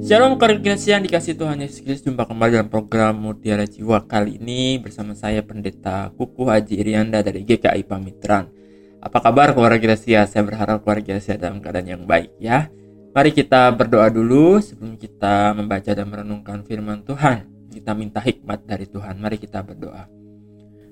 Shalom kongregasi yang dikasih Tuhan Yesus Kristus Jumpa kembali dalam program Mutiara Jiwa Kali ini bersama saya Pendeta Kuku Haji Irianda dari GKI Pamitran. Apa kabar keluarga Gracia? Saya berharap keluarga Gracia dalam keadaan yang baik ya. Mari kita berdoa dulu sebelum kita membaca dan merenungkan firman Tuhan. Kita minta hikmat dari Tuhan. Mari kita berdoa.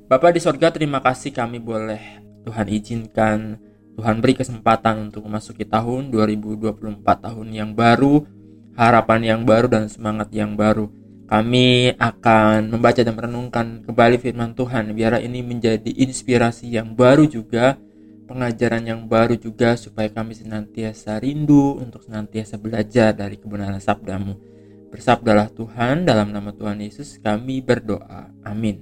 Bapak di sorga terima kasih kami boleh Tuhan izinkan. Tuhan beri kesempatan untuk memasuki tahun 2024 tahun yang baru harapan yang baru dan semangat yang baru. Kami akan membaca dan merenungkan kembali firman Tuhan biar ini menjadi inspirasi yang baru juga, pengajaran yang baru juga supaya kami senantiasa rindu untuk senantiasa belajar dari kebenaran sabdamu. Bersabdalah Tuhan dalam nama Tuhan Yesus kami berdoa. Amin.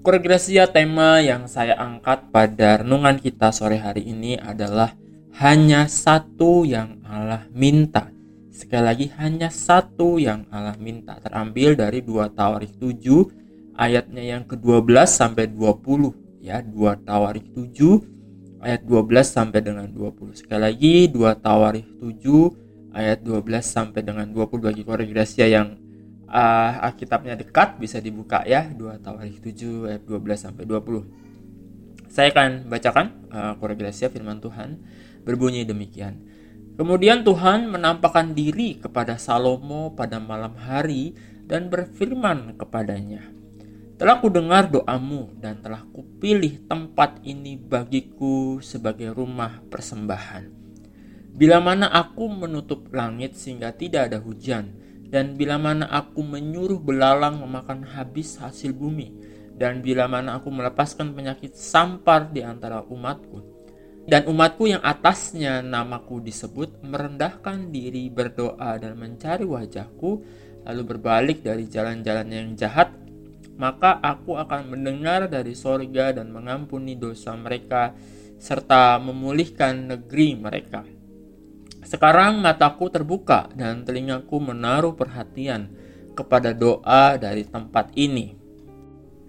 Koregrasia tema yang saya angkat pada renungan kita sore hari ini adalah hanya satu yang Allah minta. Sekali lagi hanya satu yang Allah minta. Terambil dari 2 Tawarik 7 ayatnya yang ke-12 sampai 20 ya 2 Tawarik 7 ayat 12 sampai dengan 20 sekali lagi 2 Tawarik 7 ayat 12 sampai dengan 20 bagi keluarga Gracia yang uh, Alkitabnya dekat bisa dibuka ya. 2 Tawarik 7 ayat 12 sampai 20 saya akan bacakan uh, keluarga Gracia firman Tuhan. Berbunyi demikian Kemudian Tuhan menampakkan diri kepada Salomo pada malam hari dan berfirman kepadanya, Telah kudengar doamu dan telah kupilih tempat ini bagiku sebagai rumah persembahan. Bila mana aku menutup langit sehingga tidak ada hujan, dan bila mana aku menyuruh belalang memakan habis hasil bumi, dan bila mana aku melepaskan penyakit sampar di antara umatku, dan umatku yang atasnya namaku disebut merendahkan diri berdoa dan mencari wajahku lalu berbalik dari jalan-jalan yang jahat maka aku akan mendengar dari sorga dan mengampuni dosa mereka serta memulihkan negeri mereka. Sekarang mataku terbuka dan telingaku menaruh perhatian kepada doa dari tempat ini.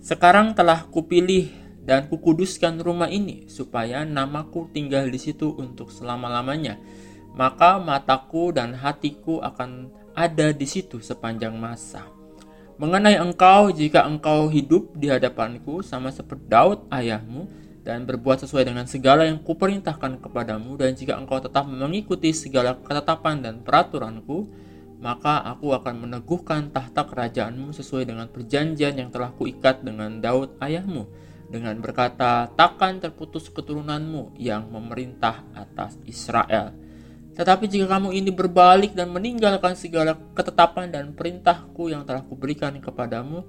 Sekarang telah kupilih dan kukuduskan rumah ini supaya namaku tinggal di situ untuk selama-lamanya. Maka mataku dan hatiku akan ada di situ sepanjang masa. Mengenai engkau, jika engkau hidup di hadapanku sama seperti Daud ayahmu dan berbuat sesuai dengan segala yang kuperintahkan kepadamu dan jika engkau tetap mengikuti segala ketetapan dan peraturanku, maka aku akan meneguhkan tahta kerajaanmu sesuai dengan perjanjian yang telah kuikat dengan Daud ayahmu dengan berkata, "Takkan terputus keturunanmu yang memerintah atas Israel." Tetapi jika kamu ini berbalik dan meninggalkan segala ketetapan dan perintahku yang telah kuberikan kepadamu,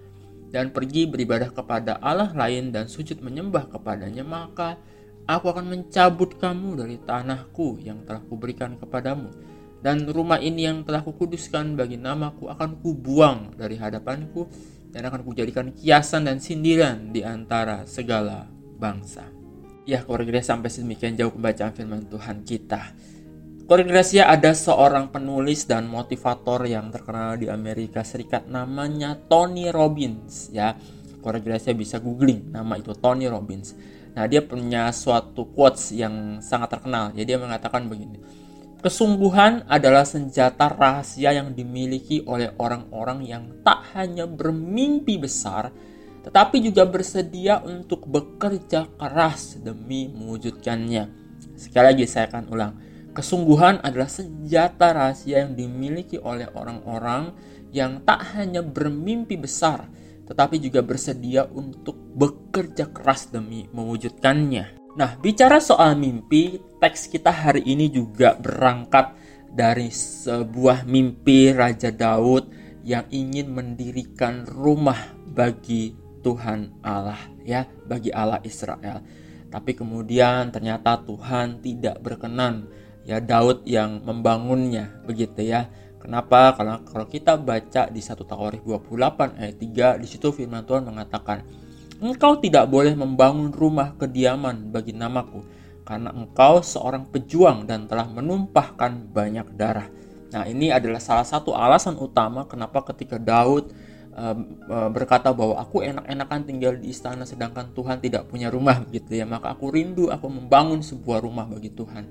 dan pergi beribadah kepada Allah lain dan sujud menyembah kepadanya, maka aku akan mencabut kamu dari tanahku yang telah kuberikan kepadamu, dan rumah ini yang telah kukuduskan bagi namaku akan kubuang dari hadapanku, dan akan kujadikan kiasan dan sindiran di antara segala bangsa. Ya, keluarga sampai sedemikian jauh pembacaan firman Tuhan kita. Keluarga ada seorang penulis dan motivator yang terkenal di Amerika Serikat namanya Tony Robbins ya. Keluarga bisa googling nama itu Tony Robbins. Nah, dia punya suatu quotes yang sangat terkenal. Jadi dia mengatakan begini Kesungguhan adalah senjata rahasia yang dimiliki oleh orang-orang yang tak hanya bermimpi besar, tetapi juga bersedia untuk bekerja keras demi mewujudkannya. Sekali lagi saya akan ulang. Kesungguhan adalah senjata rahasia yang dimiliki oleh orang-orang yang tak hanya bermimpi besar, tetapi juga bersedia untuk bekerja keras demi mewujudkannya. Nah, bicara soal mimpi, teks kita hari ini juga berangkat dari sebuah mimpi Raja Daud yang ingin mendirikan rumah bagi Tuhan Allah ya, bagi Allah Israel. Tapi kemudian ternyata Tuhan tidak berkenan ya Daud yang membangunnya begitu ya. Kenapa? Karena kalau kita baca di 1 Tawarikh 28 ayat 3 di situ firman Tuhan mengatakan Engkau tidak boleh membangun rumah kediaman bagi namaku, karena engkau seorang pejuang dan telah menumpahkan banyak darah. Nah, ini adalah salah satu alasan utama kenapa ketika Daud berkata bahwa aku enak-enakan tinggal di istana sedangkan Tuhan tidak punya rumah gitu ya, maka aku rindu aku membangun sebuah rumah bagi Tuhan.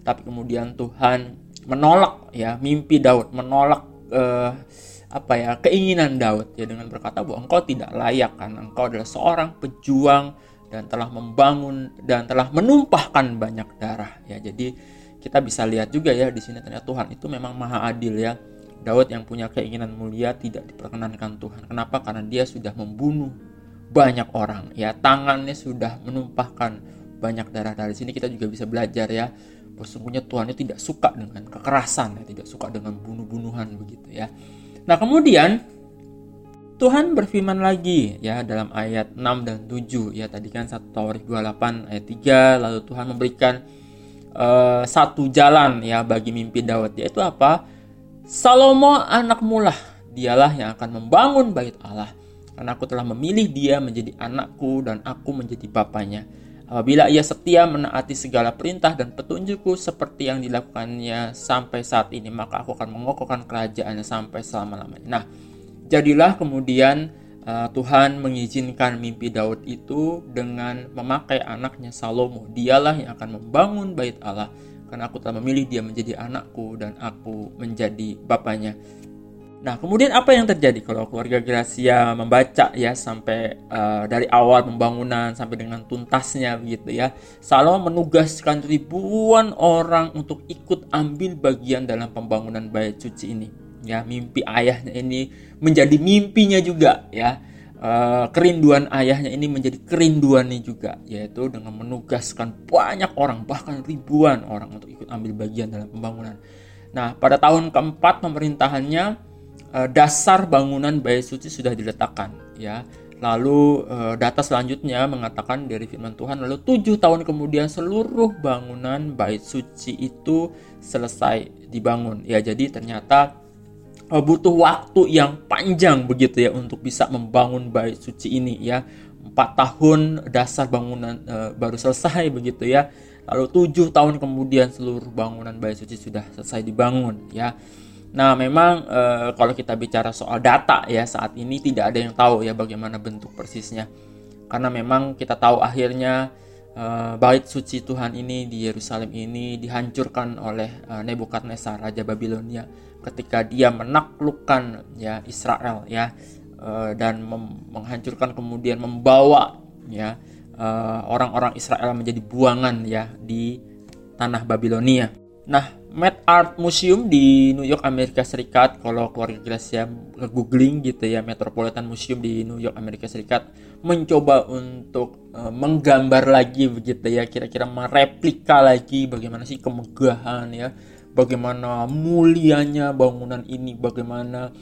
Tapi kemudian Tuhan menolak ya mimpi Daud, menolak uh, apa ya keinginan Daud ya dengan berkata bahwa engkau tidak layak karena engkau adalah seorang pejuang dan telah membangun dan telah menumpahkan banyak darah ya. Jadi kita bisa lihat juga ya di sini ternyata Tuhan itu memang maha adil ya. Daud yang punya keinginan mulia tidak diperkenankan Tuhan. Kenapa? Karena dia sudah membunuh banyak orang ya. Tangannya sudah menumpahkan banyak darah. Dari sini kita juga bisa belajar ya bahwa sesungguhnya Tuhan itu tidak suka dengan kekerasan ya tidak suka dengan bunuh-bunuhan begitu ya Nah, kemudian Tuhan berfirman lagi ya dalam ayat 6 dan 7 ya tadi kan 1 Tawarikh 28 ayat 3 lalu Tuhan memberikan uh, satu jalan ya bagi mimpi Daud yaitu apa? Salomo anak mulah dialah yang akan membangun bait Allah. Karena aku telah memilih dia menjadi anakku dan aku menjadi bapaknya Apabila ia setia menaati segala perintah dan petunjukku seperti yang dilakukannya sampai saat ini, maka aku akan mengokohkan kerajaannya sampai selama-lamanya. Nah, jadilah kemudian uh, Tuhan mengizinkan mimpi Daud itu dengan memakai anaknya Salomo. Dialah yang akan membangun bait Allah karena aku telah memilih dia menjadi anakku dan aku menjadi bapaknya. Nah, kemudian apa yang terjadi kalau keluarga Gracia membaca ya sampai uh, dari awal pembangunan sampai dengan tuntasnya begitu ya. Salomo menugaskan ribuan orang untuk ikut ambil bagian dalam pembangunan bait suci ini. Ya, mimpi ayahnya ini menjadi mimpinya juga ya. Uh, kerinduan ayahnya ini menjadi kerinduannya juga yaitu dengan menugaskan banyak orang bahkan ribuan orang untuk ikut ambil bagian dalam pembangunan. Nah, pada tahun keempat pemerintahannya dasar bangunan bait suci sudah diletakkan ya. Lalu eh, data selanjutnya mengatakan dari firman Tuhan lalu tujuh tahun kemudian seluruh bangunan bait suci itu selesai dibangun. Ya jadi ternyata eh, butuh waktu yang panjang begitu ya untuk bisa membangun bait suci ini ya. Empat tahun dasar bangunan baru selesai begitu ya. Lalu tujuh tahun kemudian seluruh bangunan bait suci sudah selesai dibangun ya Nah, memang e, kalau kita bicara soal data ya saat ini tidak ada yang tahu ya bagaimana bentuk persisnya. Karena memang kita tahu akhirnya e, bait suci Tuhan ini di Yerusalem ini dihancurkan oleh e, Nebukadnezar raja Babilonia ketika dia menaklukkan ya Israel ya e, dan menghancurkan kemudian membawa ya orang-orang Israel menjadi buangan ya di tanah Babilonia. Nah, Met Art Museum di New York Amerika Serikat. Kalau keluarga Gracia googling gitu ya Metropolitan Museum di New York Amerika Serikat. Mencoba untuk uh, menggambar lagi begitu ya kira-kira mereplika lagi bagaimana sih kemegahan ya bagaimana mulianya bangunan ini bagaimana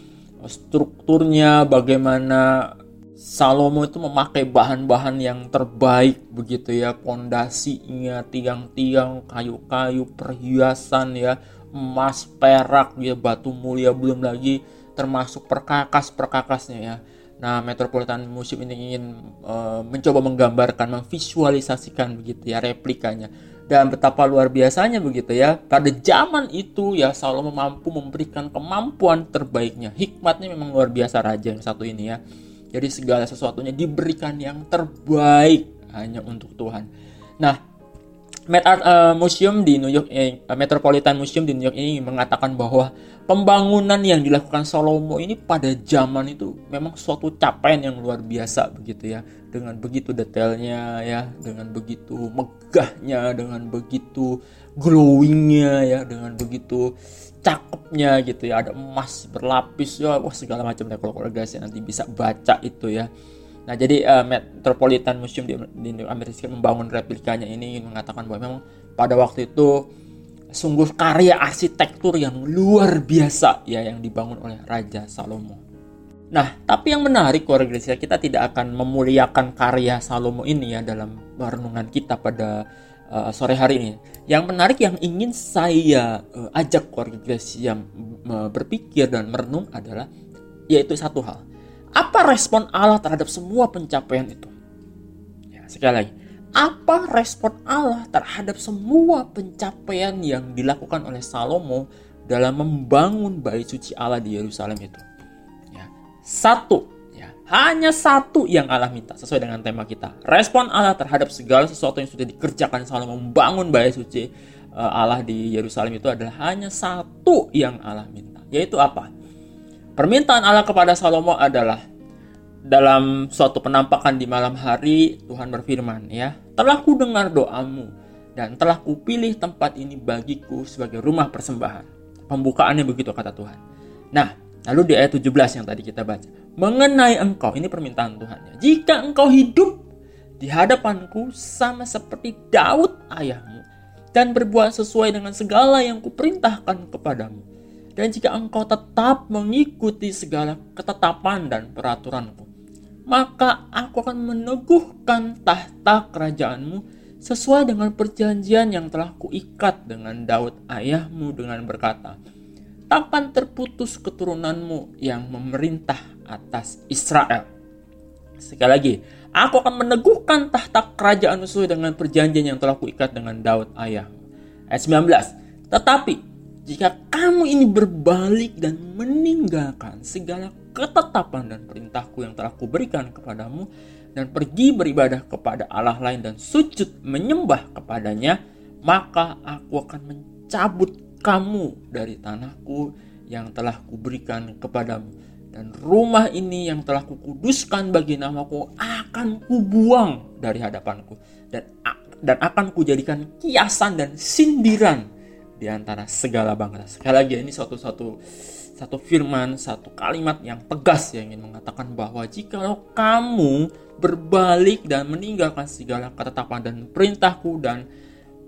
strukturnya bagaimana Salomo itu memakai bahan-bahan yang terbaik begitu ya pondasinya tiang-tiang kayu-kayu perhiasan ya emas perak ya batu mulia belum lagi termasuk perkakas-perkakasnya ya Nah, Metropolitan Museum ini ingin uh, mencoba menggambarkan, memvisualisasikan begitu ya replikanya. Dan betapa luar biasanya begitu ya. Pada zaman itu ya Salomo mampu memberikan kemampuan terbaiknya. Hikmatnya memang luar biasa raja yang satu ini ya jadi segala sesuatunya diberikan yang terbaik hanya untuk Tuhan. Nah, Met Art uh, Museum di New York, eh, Metropolitan Museum di New York ini mengatakan bahwa pembangunan yang dilakukan Salomo ini pada zaman itu memang suatu capaian yang luar biasa begitu ya, dengan begitu detailnya ya, dengan begitu megahnya, dengan begitu glowingnya ya, dengan begitu cakepnya gitu ya. Ada emas berlapis ya wah segala macam deh kalau guys ya nanti bisa baca itu ya nah jadi uh, Metropolitan Museum di, di Amerika Serikat membangun replikanya ini mengatakan bahwa memang pada waktu itu sungguh karya arsitektur yang luar biasa ya yang dibangun oleh Raja Salomo. Nah, tapi yang menarik keluarga kita tidak akan memuliakan karya Salomo ini ya dalam renungan kita pada uh, sore hari ini. Yang menarik yang ingin saya uh, ajak keluarga uh, berpikir dan merenung adalah yaitu satu hal. Apa respon Allah terhadap semua pencapaian itu? Ya, sekali lagi, apa respon Allah terhadap semua pencapaian yang dilakukan oleh Salomo dalam membangun bait suci Allah di Yerusalem itu? Ya, satu, hanya satu yang Allah minta sesuai dengan tema kita. Respon Allah terhadap segala sesuatu yang sudah dikerjakan selama membangun bait suci Allah di Yerusalem itu adalah hanya satu yang Allah minta, yaitu apa? Permintaan Allah kepada Salomo adalah dalam suatu penampakan di malam hari Tuhan berfirman ya, telah ku dengar doamu dan telah kupilih tempat ini bagiku sebagai rumah persembahan. Pembukaannya begitu kata Tuhan. Nah, lalu di ayat 17 yang tadi kita baca, mengenai engkau ini permintaan Tuhan ya. Jika engkau hidup di hadapanku sama seperti Daud ayahmu dan berbuat sesuai dengan segala yang kuperintahkan kepadamu. Dan jika engkau tetap mengikuti segala ketetapan dan peraturanku, maka aku akan meneguhkan tahta kerajaanmu sesuai dengan perjanjian yang telah kuikat dengan Daud ayahmu dengan berkata, takkan terputus keturunanmu yang memerintah atas Israel. Sekali lagi, Aku akan meneguhkan tahta kerajaan sesuai dengan perjanjian yang telah kuikat dengan Daud ayah. Ayat 19. Tetapi jika kamu ini berbalik dan meninggalkan segala ketetapan dan perintahku yang telah kuberikan kepadamu dan pergi beribadah kepada Allah lain dan sujud menyembah kepadanya, maka aku akan mencabut kamu dari tanahku yang telah kuberikan kepadamu. Dan rumah ini yang telah kukuduskan bagi namaku akan kubuang dari hadapanku. Dan dan akan kujadikan kiasan dan sindiran di antara segala bangsa. Sekali lagi ini suatu satu satu firman, satu kalimat yang tegas yang ingin mengatakan bahwa jikalau kamu berbalik dan meninggalkan segala ketetapan dan perintahku dan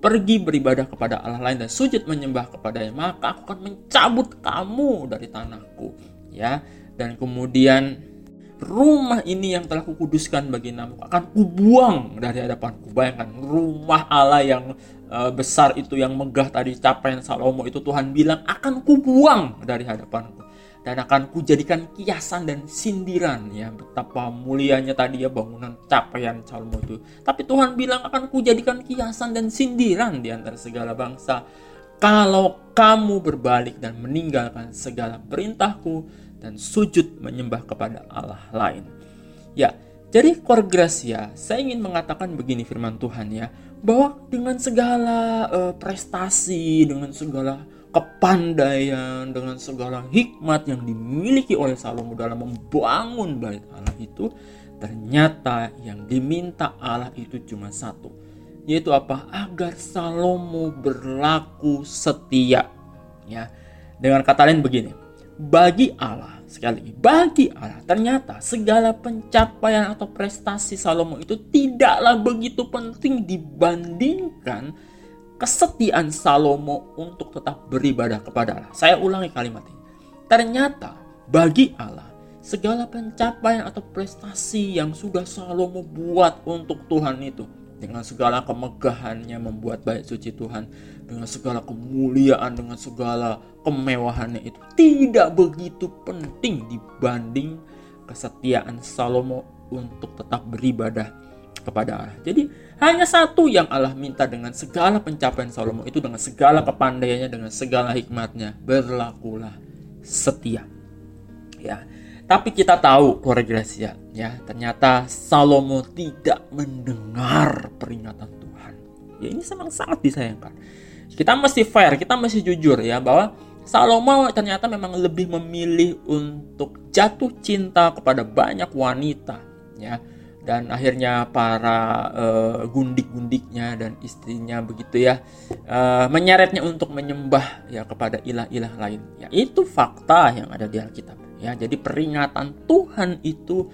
pergi beribadah kepada Allah lain dan sujud menyembah kepadanya, maka aku akan mencabut kamu dari tanahku. Ya, dan kemudian rumah ini yang telah kukuduskan bagi namaku akan kubuang dari hadapanku. Bayangkan rumah Allah yang uh, besar itu yang megah tadi capaian Salomo itu Tuhan bilang akan kubuang dari hadapanku dan akan kujadikan kiasan dan sindiran ya betapa mulianya tadi ya bangunan capaian Salomo itu. Tapi Tuhan bilang akan kujadikan kiasan dan sindiran di antara segala bangsa kalau kamu berbalik dan meninggalkan segala perintahku dan sujud menyembah kepada Allah lain. Ya, jadi Gracia, saya ingin mengatakan begini firman Tuhan ya, bahwa dengan segala uh, prestasi, dengan segala kepandaian, dengan segala hikmat yang dimiliki oleh Salomo dalam membangun bait Allah itu, ternyata yang diminta Allah itu cuma satu, yaitu apa? Agar Salomo berlaku setia. Ya, dengan kata lain begini, bagi Allah sekali lagi bagi Allah ternyata segala pencapaian atau prestasi Salomo itu tidaklah begitu penting dibandingkan kesetiaan Salomo untuk tetap beribadah kepada Allah. Saya ulangi kalimat ini. Ternyata bagi Allah segala pencapaian atau prestasi yang sudah Salomo buat untuk Tuhan itu dengan segala kemegahannya membuat baik suci Tuhan dengan segala kemuliaan dengan segala kemewahannya itu tidak begitu penting dibanding kesetiaan Salomo untuk tetap beribadah kepada Allah. Jadi hanya satu yang Allah minta dengan segala pencapaian Salomo itu dengan segala kepandaiannya dengan segala hikmatnya berlakulah setia. Ya. Tapi kita tahu keluarga Gracia, ya ternyata Salomo tidak mendengar peringatan Tuhan. Ya ini memang sangat disayangkan. Kita mesti fair, kita mesti jujur ya bahwa Salomo ternyata memang lebih memilih untuk jatuh cinta kepada banyak wanita, ya dan akhirnya para uh, gundik-gundiknya dan istrinya begitu ya uh, menyeretnya untuk menyembah ya kepada ilah-ilah lain. Ya itu fakta yang ada di Alkitab ya jadi peringatan Tuhan itu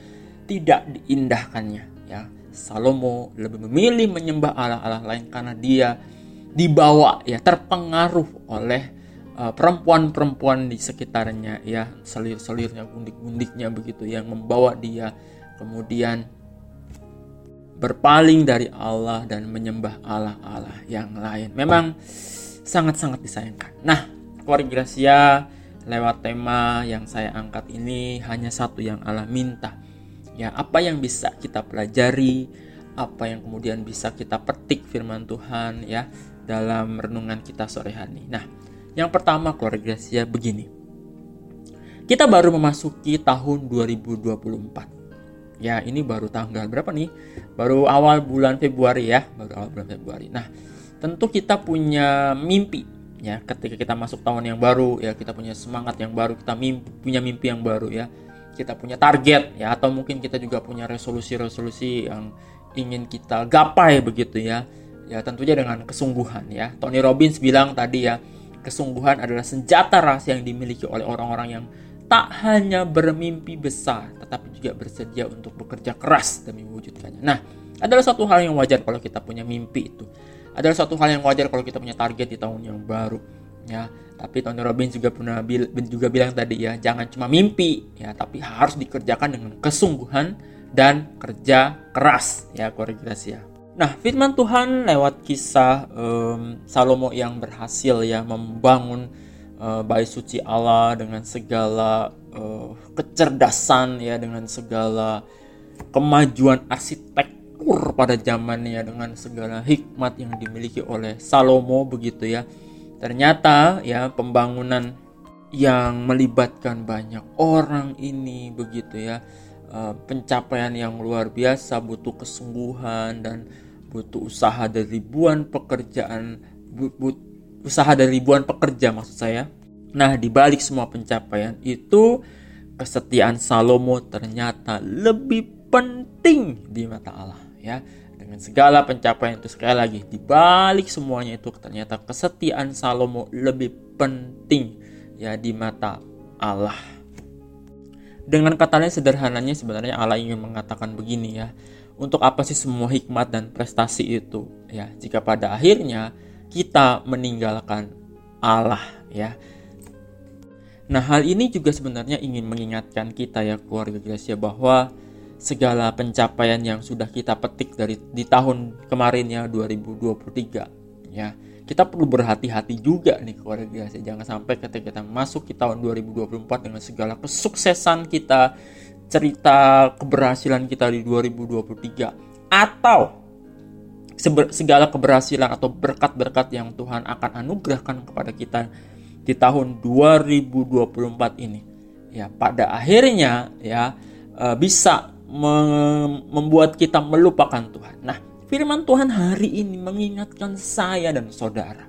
tidak diindahkannya ya Salomo lebih memilih menyembah Allah-Allah lain karena dia dibawa ya terpengaruh oleh uh, perempuan-perempuan di sekitarnya ya selir-selirnya gundik-gundiknya begitu yang membawa dia kemudian berpaling dari Allah dan menyembah Allah-Allah yang lain. Memang sangat-sangat disayangkan. Nah, keluarga Gracia lewat tema yang saya angkat ini hanya satu yang Allah minta. Ya, apa yang bisa kita pelajari, apa yang kemudian bisa kita petik firman Tuhan ya dalam renungan kita sore hari. Nah, yang pertama keluarga Gracia begini. Kita baru memasuki tahun 2024. Ya, ini baru tanggal berapa nih? Baru awal bulan Februari ya, baru awal bulan Februari. Nah, tentu kita punya mimpi ya ketika kita masuk tahun yang baru ya kita punya semangat yang baru kita mimpi, punya mimpi yang baru ya. Kita punya target ya atau mungkin kita juga punya resolusi-resolusi yang ingin kita gapai begitu ya. Ya tentunya dengan kesungguhan ya. Tony Robbins bilang tadi ya kesungguhan adalah senjata rahasia yang dimiliki oleh orang-orang yang tak hanya bermimpi besar tetapi juga bersedia untuk bekerja keras demi mewujudkannya. Nah adalah satu hal yang wajar kalau kita punya mimpi itu adalah suatu hal yang wajar kalau kita punya target di tahun yang baru ya. Tapi Tony Robbins juga pernah bil juga bilang tadi ya jangan cuma mimpi ya tapi harus dikerjakan dengan kesungguhan dan kerja keras ya keluarga ya. Nah firman Tuhan lewat kisah um, Salomo yang berhasil ya membangun uh, bait suci Allah dengan segala uh, kecerdasan ya dengan segala kemajuan arsitek makmur pada zamannya dengan segala hikmat yang dimiliki oleh Salomo begitu ya. Ternyata ya pembangunan yang melibatkan banyak orang ini begitu ya. Eh, pencapaian yang luar biasa butuh kesungguhan dan butuh usaha dari ribuan pekerjaan but, usaha dari ribuan pekerja maksud saya. Nah, di balik semua pencapaian itu kesetiaan Salomo ternyata lebih penting di mata Allah ya. Dengan segala pencapaian itu sekali lagi di balik semuanya itu ternyata kesetiaan Salomo lebih penting ya di mata Allah. Dengan kata lain sederhananya sebenarnya Allah ingin mengatakan begini ya. Untuk apa sih semua hikmat dan prestasi itu ya? Jika pada akhirnya kita meninggalkan Allah ya. Nah hal ini juga sebenarnya ingin mengingatkan kita ya keluarga Gracia bahwa segala pencapaian yang sudah kita petik dari di tahun kemarin ya 2023 ya. Kita perlu berhati-hati juga nih keluarga. Sih jangan sampai ketika kita masuk di tahun 2024 dengan segala kesuksesan kita cerita keberhasilan kita di 2023 atau segala keberhasilan atau berkat-berkat yang Tuhan akan anugerahkan kepada kita di tahun 2024 ini ya. Pada akhirnya ya eh, bisa membuat kita melupakan Tuhan. Nah, firman Tuhan hari ini mengingatkan saya dan saudara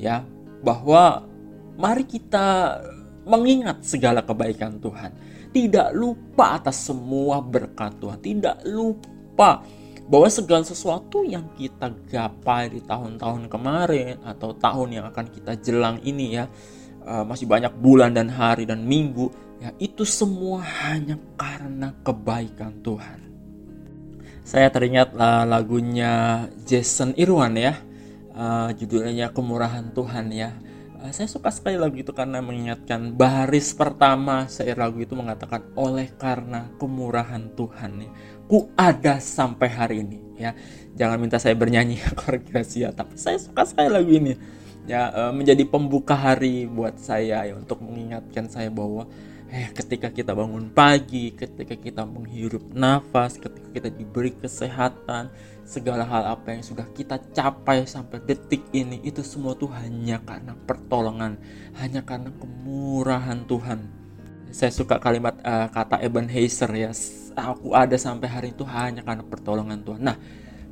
ya bahwa mari kita mengingat segala kebaikan Tuhan. Tidak lupa atas semua berkat Tuhan. Tidak lupa bahwa segala sesuatu yang kita gapai di tahun-tahun kemarin atau tahun yang akan kita jelang ini ya eh, masih banyak bulan dan hari dan minggu Ya, itu semua hanya karena kebaikan Tuhan. Saya teringat uh, lagunya Jason Irwan ya, uh, judulnya Kemurahan Tuhan ya. Uh, saya suka sekali lagu itu karena mengingatkan baris pertama saya lagu itu mengatakan oleh karena kemurahan Tuhan ya. Ku ada sampai hari ini ya. Jangan minta saya bernyanyi ya, tapi saya suka sekali lagu ini ya uh, menjadi pembuka hari buat saya ya untuk mengingatkan saya bahwa eh ketika kita bangun pagi, ketika kita menghirup nafas, ketika kita diberi kesehatan, segala hal apa yang sudah kita capai sampai detik ini itu semua tuh hanya karena pertolongan, hanya karena kemurahan Tuhan. Saya suka kalimat uh, kata Ebenezer ya, aku ada sampai hari itu hanya karena pertolongan Tuhan. Nah,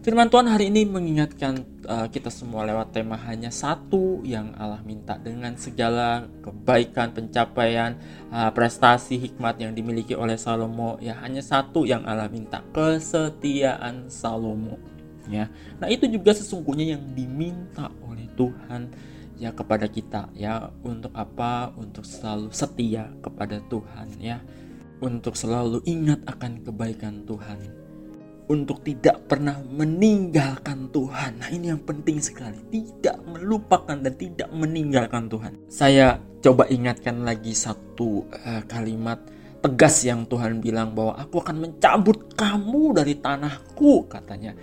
Firman Tuhan hari ini mengingatkan uh, kita semua lewat tema hanya satu yang Allah minta dengan segala kebaikan, pencapaian, uh, prestasi, hikmat yang dimiliki oleh Salomo ya hanya satu yang Allah minta kesetiaan Salomo ya. Nah, itu juga sesungguhnya yang diminta oleh Tuhan ya kepada kita ya untuk apa? Untuk selalu setia kepada Tuhan ya. Untuk selalu ingat akan kebaikan Tuhan untuk tidak pernah meninggalkan Tuhan. Nah, ini yang penting sekali, tidak melupakan dan tidak meninggalkan Tuhan. Saya coba ingatkan lagi satu uh, kalimat tegas yang Tuhan bilang bahwa aku akan mencabut kamu dari tanahku katanya.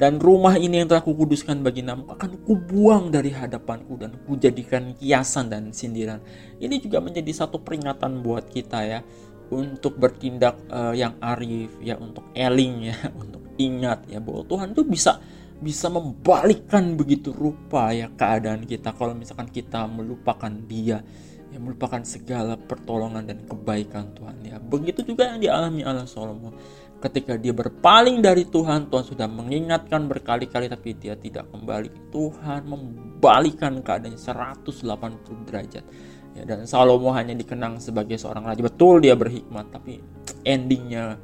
Dan rumah ini yang telah kukuduskan bagi namaku akan kubuang dari hadapanku dan kujadikan kiasan dan sindiran. Ini juga menjadi satu peringatan buat kita ya untuk bertindak uh, yang arif ya untuk eling ya untuk ingat ya bahwa Tuhan tuh bisa bisa membalikkan begitu rupa ya keadaan kita kalau misalkan kita melupakan dia ya melupakan segala pertolongan dan kebaikan Tuhan ya begitu juga yang dialami oleh Salomo ketika dia berpaling dari Tuhan, Tuhan sudah mengingatkan berkali-kali tapi dia tidak kembali. Tuhan membalikan keadaan 180 derajat. Ya, dan Salomo hanya dikenang sebagai seorang raja. Betul dia berhikmat, tapi endingnya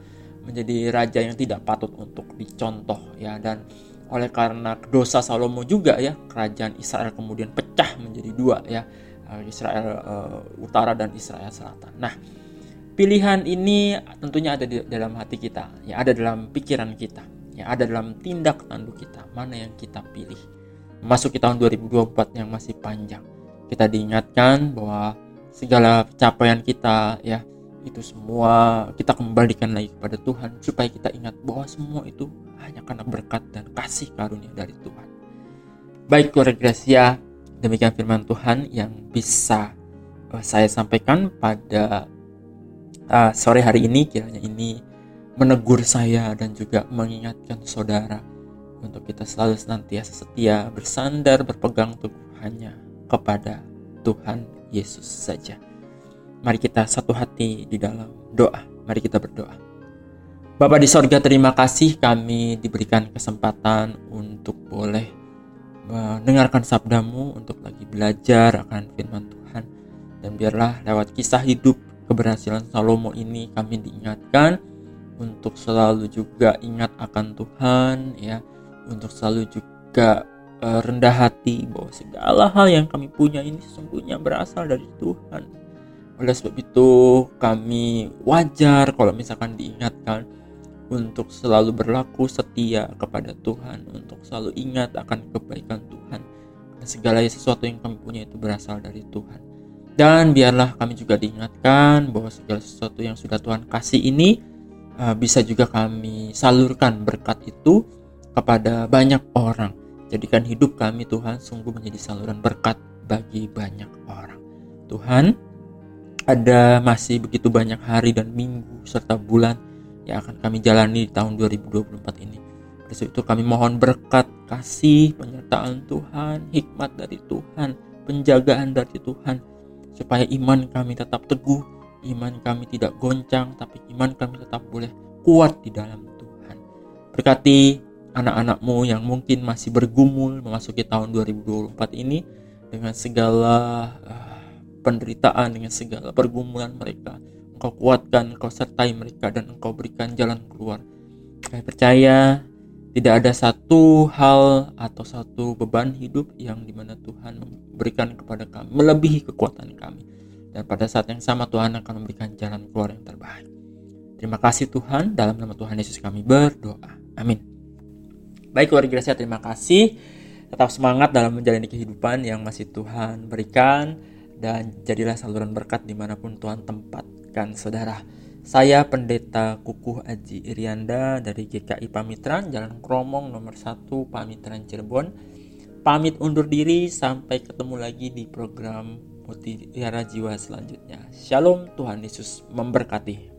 menjadi raja yang tidak patut untuk dicontoh ya dan oleh karena dosa Salomo juga ya kerajaan Israel kemudian pecah menjadi dua ya eh, Israel uh, utara dan Israel selatan. Nah, pilihan ini tentunya ada di dalam hati kita, ya ada dalam pikiran kita, ya ada dalam tindak tanduk kita. Mana yang kita pilih? Masuk ke tahun 2024 yang masih panjang. Kita diingatkan bahwa segala pencapaian kita ya itu semua kita kembalikan lagi kepada Tuhan supaya kita ingat bahwa semua itu hanya karena berkat dan kasih karunia dari Tuhan. Baik keluarga Gracia, demikian firman Tuhan yang bisa uh, saya sampaikan pada uh, sore hari ini kiranya ini menegur saya dan juga mengingatkan saudara untuk kita selalu senantiasa setia bersandar berpegang teguh hanya kepada Tuhan Yesus saja. Mari kita satu hati di dalam doa. Mari kita berdoa. Bapak di sorga terima kasih kami diberikan kesempatan untuk boleh mendengarkan sabdamu untuk lagi belajar akan firman Tuhan dan biarlah lewat kisah hidup keberhasilan Salomo ini kami diingatkan untuk selalu juga ingat akan Tuhan ya untuk selalu juga rendah hati bahwa segala hal yang kami punya ini sesungguhnya berasal dari Tuhan oleh sebab itu kami wajar kalau misalkan diingatkan untuk selalu berlaku setia kepada Tuhan, untuk selalu ingat akan kebaikan Tuhan. Dan segala sesuatu yang kami punya itu berasal dari Tuhan. Dan biarlah kami juga diingatkan bahwa segala sesuatu yang sudah Tuhan kasih ini uh, bisa juga kami salurkan berkat itu kepada banyak orang. Jadikan hidup kami Tuhan sungguh menjadi saluran berkat bagi banyak orang. Tuhan, ada masih begitu banyak hari dan minggu serta bulan yang akan kami jalani di tahun 2024 ini. Oleh itu kami mohon berkat, kasih, penyertaan Tuhan, hikmat dari Tuhan, penjagaan dari Tuhan, supaya iman kami tetap teguh, iman kami tidak goncang, tapi iman kami tetap boleh kuat di dalam Tuhan. Berkati anak-anakmu yang mungkin masih bergumul memasuki tahun 2024 ini dengan segala uh, penderitaan, dengan segala pergumulan mereka. Engkau kuatkan, engkau sertai mereka dan engkau berikan jalan keluar. Saya percaya tidak ada satu hal atau satu beban hidup yang di mana Tuhan memberikan kepada kami melebihi kekuatan kami. Dan pada saat yang sama Tuhan akan memberikan jalan keluar yang terbaik. Terima kasih Tuhan, dalam nama Tuhan Yesus kami berdoa. Amin. Baik keluarga saya terima kasih. Tetap semangat dalam menjalani kehidupan yang masih Tuhan berikan dan jadilah saluran berkat di mana pun Tuhan tempatkan saudara. Saya Pendeta Kukuh Aji Irianda dari GKI Pamitran, Jalan Kromong nomor 1 Pamitran Cirebon. Pamit undur diri, sampai ketemu lagi di program Mutiara Jiwa selanjutnya. Shalom, Tuhan Yesus memberkati.